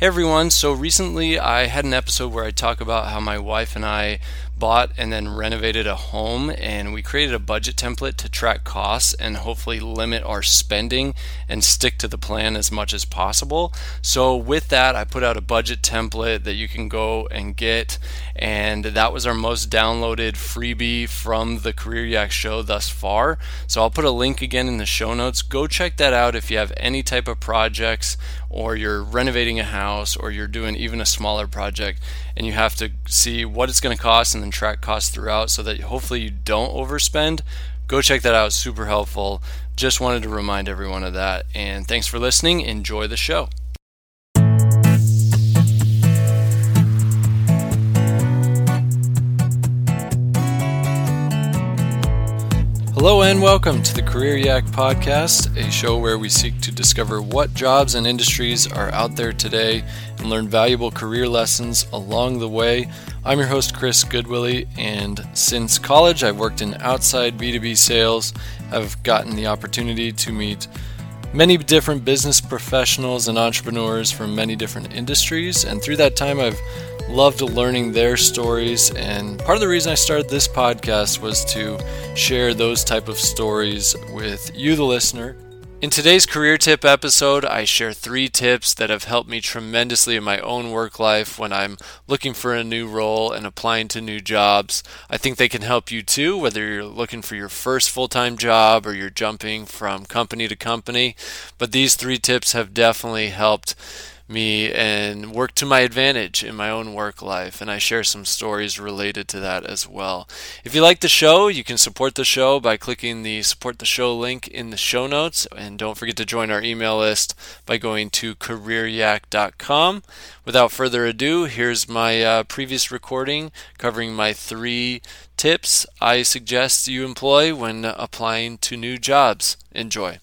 Hey everyone, so recently I had an episode where I talk about how my wife and I bought and then renovated a home and we created a budget template to track costs and hopefully limit our spending and stick to the plan as much as possible. So with that, I put out a budget template that you can go and get and that was our most downloaded freebie from the Career Yak show thus far. So I'll put a link again in the show notes. Go check that out if you have any type of projects or you're renovating a house or you're doing even a smaller project and you have to see what it's going to cost and then track costs throughout so that hopefully you don't overspend. Go check that out, super helpful. Just wanted to remind everyone of that. And thanks for listening. Enjoy the show. Hello and welcome to the Career Yak Podcast, a show where we seek to discover what jobs and industries are out there today and learn valuable career lessons along the way. I'm your host, Chris Goodwillie, and since college, I've worked in outside B2B sales. I've gotten the opportunity to meet many different business professionals and entrepreneurs from many different industries, and through that time, I've loved learning their stories and part of the reason I started this podcast was to share those type of stories with you the listener. In today's career tip episode, I share 3 tips that have helped me tremendously in my own work life when I'm looking for a new role and applying to new jobs. I think they can help you too whether you're looking for your first full-time job or you're jumping from company to company. But these 3 tips have definitely helped me and work to my advantage in my own work life. And I share some stories related to that as well. If you like the show, you can support the show by clicking the support the show link in the show notes. And don't forget to join our email list by going to careeryak.com. Without further ado, here's my uh, previous recording covering my three tips I suggest you employ when applying to new jobs. Enjoy.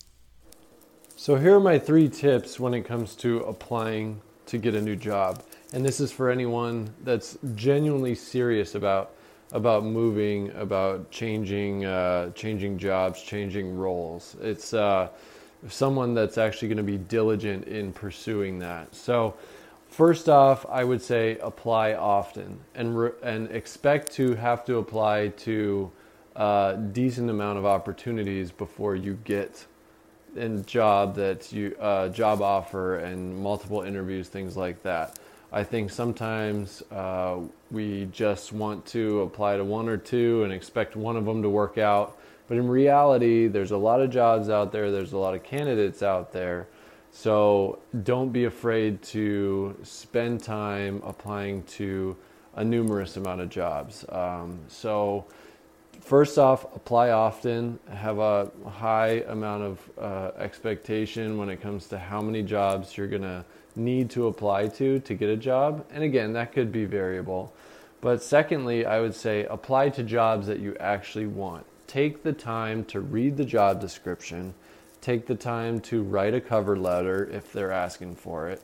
So, here are my three tips when it comes to applying to get a new job. And this is for anyone that's genuinely serious about about moving, about changing, uh, changing jobs, changing roles. It's uh, someone that's actually going to be diligent in pursuing that. So, first off, I would say apply often and re- and expect to have to apply to a uh, decent amount of opportunities before you get and job that you uh, job offer and multiple interviews, things like that. I think sometimes uh, we just want to apply to one or two and expect one of them to work out. But in reality, there's a lot of jobs out there, there's a lot of candidates out there. So don't be afraid to spend time applying to a numerous amount of jobs. Um, so first off, apply often, have a high amount of uh, expectation when it comes to how many jobs you're going to need to apply to to get a job. And again, that could be variable. But secondly, I would say apply to jobs that you actually want. Take the time to read the job description, take the time to write a cover letter if they're asking for it.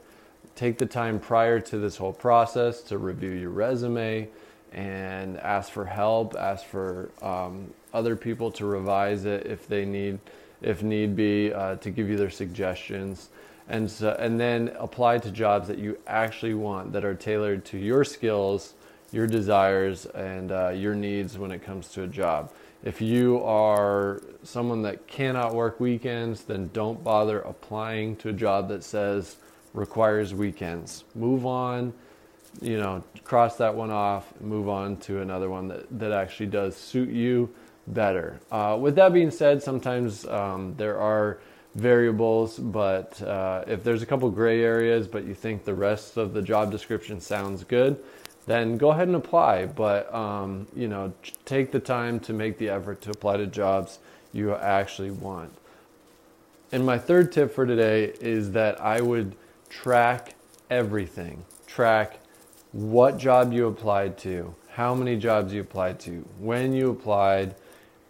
Take the time prior to this whole process to review your resume, and ask for help, ask for um, other people to revise it if they need, if need be, uh, to give you their suggestions, and so, and then apply to jobs that you actually want that are tailored to your skills, your desires, and uh, your needs when it comes to a job. If you are someone that cannot work weekends, then don't bother applying to a job that says requires weekends. Move on you know, cross that one off, move on to another one that, that actually does suit you better. Uh, with that being said, sometimes um, there are variables, but uh, if there's a couple gray areas, but you think the rest of the job description sounds good, then go ahead and apply. But um, you know, take the time to make the effort to apply to jobs you actually want. And my third tip for today is that I would track everything. Track what job you applied to, how many jobs you applied to, when you applied,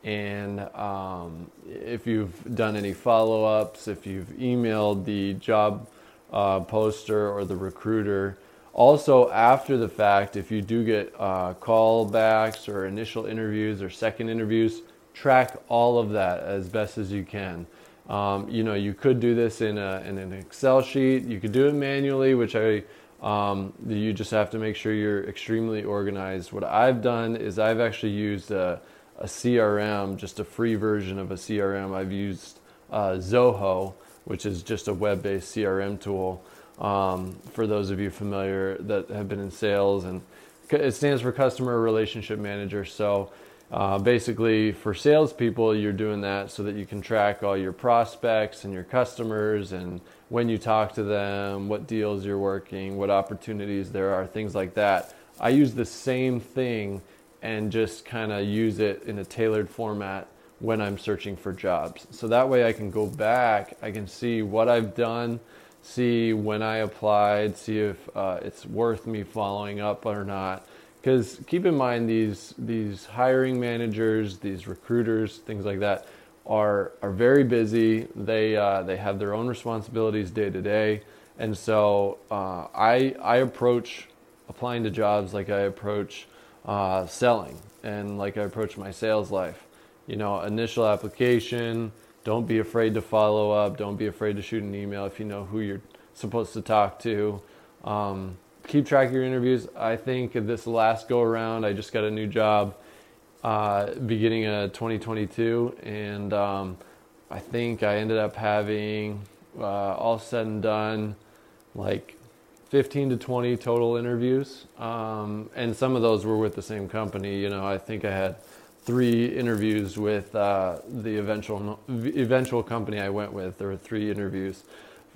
and um, if you've done any follow ups, if you've emailed the job uh, poster or the recruiter. Also, after the fact, if you do get uh, callbacks or initial interviews or second interviews, track all of that as best as you can. Um, you know, you could do this in, a, in an Excel sheet. You could do it manually, which I um, you just have to make sure you're extremely organized. What I've done is I've actually used a, a CRM, just a free version of a CRM. I've used uh, Zoho, which is just a web-based CRM tool. Um, for those of you familiar that have been in sales, and it stands for Customer Relationship Manager. So uh, basically, for salespeople, you're doing that so that you can track all your prospects and your customers and when you talk to them, what deals you're working, what opportunities there are, things like that. I use the same thing and just kind of use it in a tailored format when I'm searching for jobs. So that way I can go back, I can see what I've done, see when I applied, see if uh, it's worth me following up or not because keep in mind these these hiring managers, these recruiters, things like that are are very busy. They uh, they have their own responsibilities day to day, and so uh, I I approach applying to jobs like I approach uh, selling and like I approach my sales life. You know, initial application. Don't be afraid to follow up. Don't be afraid to shoot an email if you know who you're supposed to talk to. Um, keep track of your interviews. I think this last go around, I just got a new job uh, beginning of 2022, and um, I think I ended up having uh, all said and done like 15 to 20 total interviews, um, and some of those were with the same company. You know, I think I had three interviews with uh, the eventual eventual company I went with. There were three interviews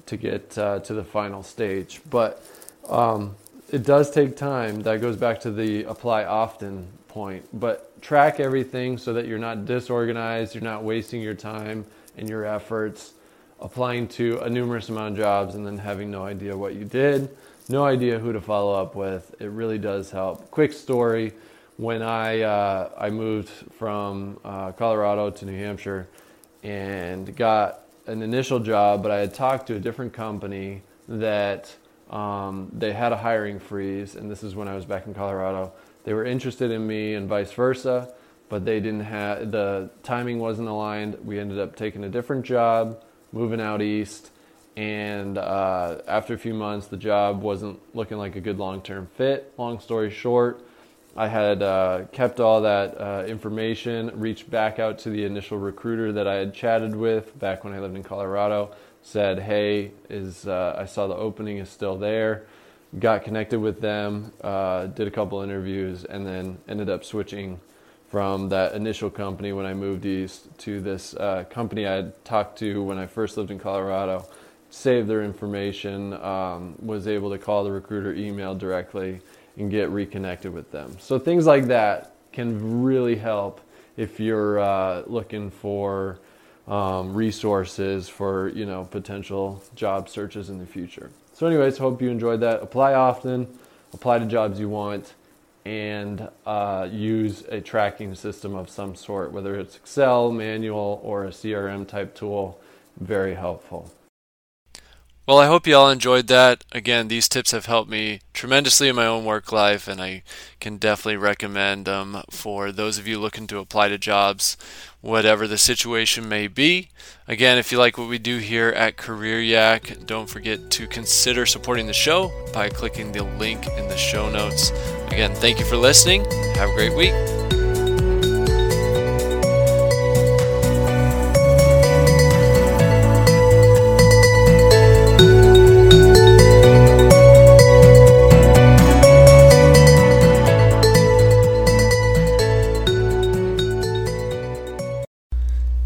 to get uh, to the final stage, but um, it does take time. That goes back to the apply often point. But track everything so that you're not disorganized, you're not wasting your time and your efforts applying to a numerous amount of jobs and then having no idea what you did, no idea who to follow up with. It really does help. Quick story when I, uh, I moved from uh, Colorado to New Hampshire and got an initial job, but I had talked to a different company that um, they had a hiring freeze, and this is when I was back in Colorado. They were interested in me and vice versa, but they didn't have the timing wasn't aligned. We ended up taking a different job, moving out east, and uh, after a few months, the job wasn't looking like a good long-term fit. Long story short, I had uh, kept all that uh, information, reached back out to the initial recruiter that I had chatted with back when I lived in Colorado said, "Hey, is uh, I saw the opening is still there." Got connected with them, uh, did a couple interviews, and then ended up switching from that initial company when I moved east to this uh, company I had talked to when I first lived in Colorado. Saved their information, um, was able to call the recruiter, email directly, and get reconnected with them. So things like that can really help if you're uh, looking for um, resources for you know potential job searches in the future. So, anyways, hope you enjoyed that. Apply often, apply to jobs you want, and uh, use a tracking system of some sort, whether it's Excel, manual, or a CRM type tool. Very helpful. Well, I hope you all enjoyed that. Again, these tips have helped me tremendously in my own work life, and I can definitely recommend them for those of you looking to apply to jobs, whatever the situation may be. Again, if you like what we do here at Career Yak, don't forget to consider supporting the show by clicking the link in the show notes. Again, thank you for listening. Have a great week.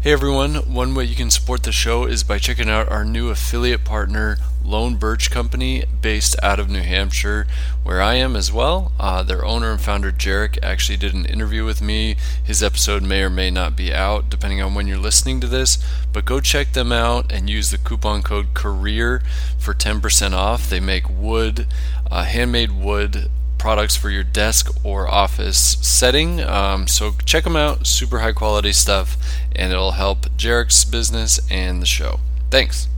Hey everyone, one way you can support the show is by checking out our new affiliate partner, Lone Birch Company, based out of New Hampshire, where I am as well. Uh, their owner and founder, Jarek, actually did an interview with me. His episode may or may not be out, depending on when you're listening to this, but go check them out and use the coupon code CAREER for 10% off. They make wood, uh, handmade wood products for your desk or office setting. Um, so check them out, super high quality stuff, and it'll help Jarek's business and the show. Thanks.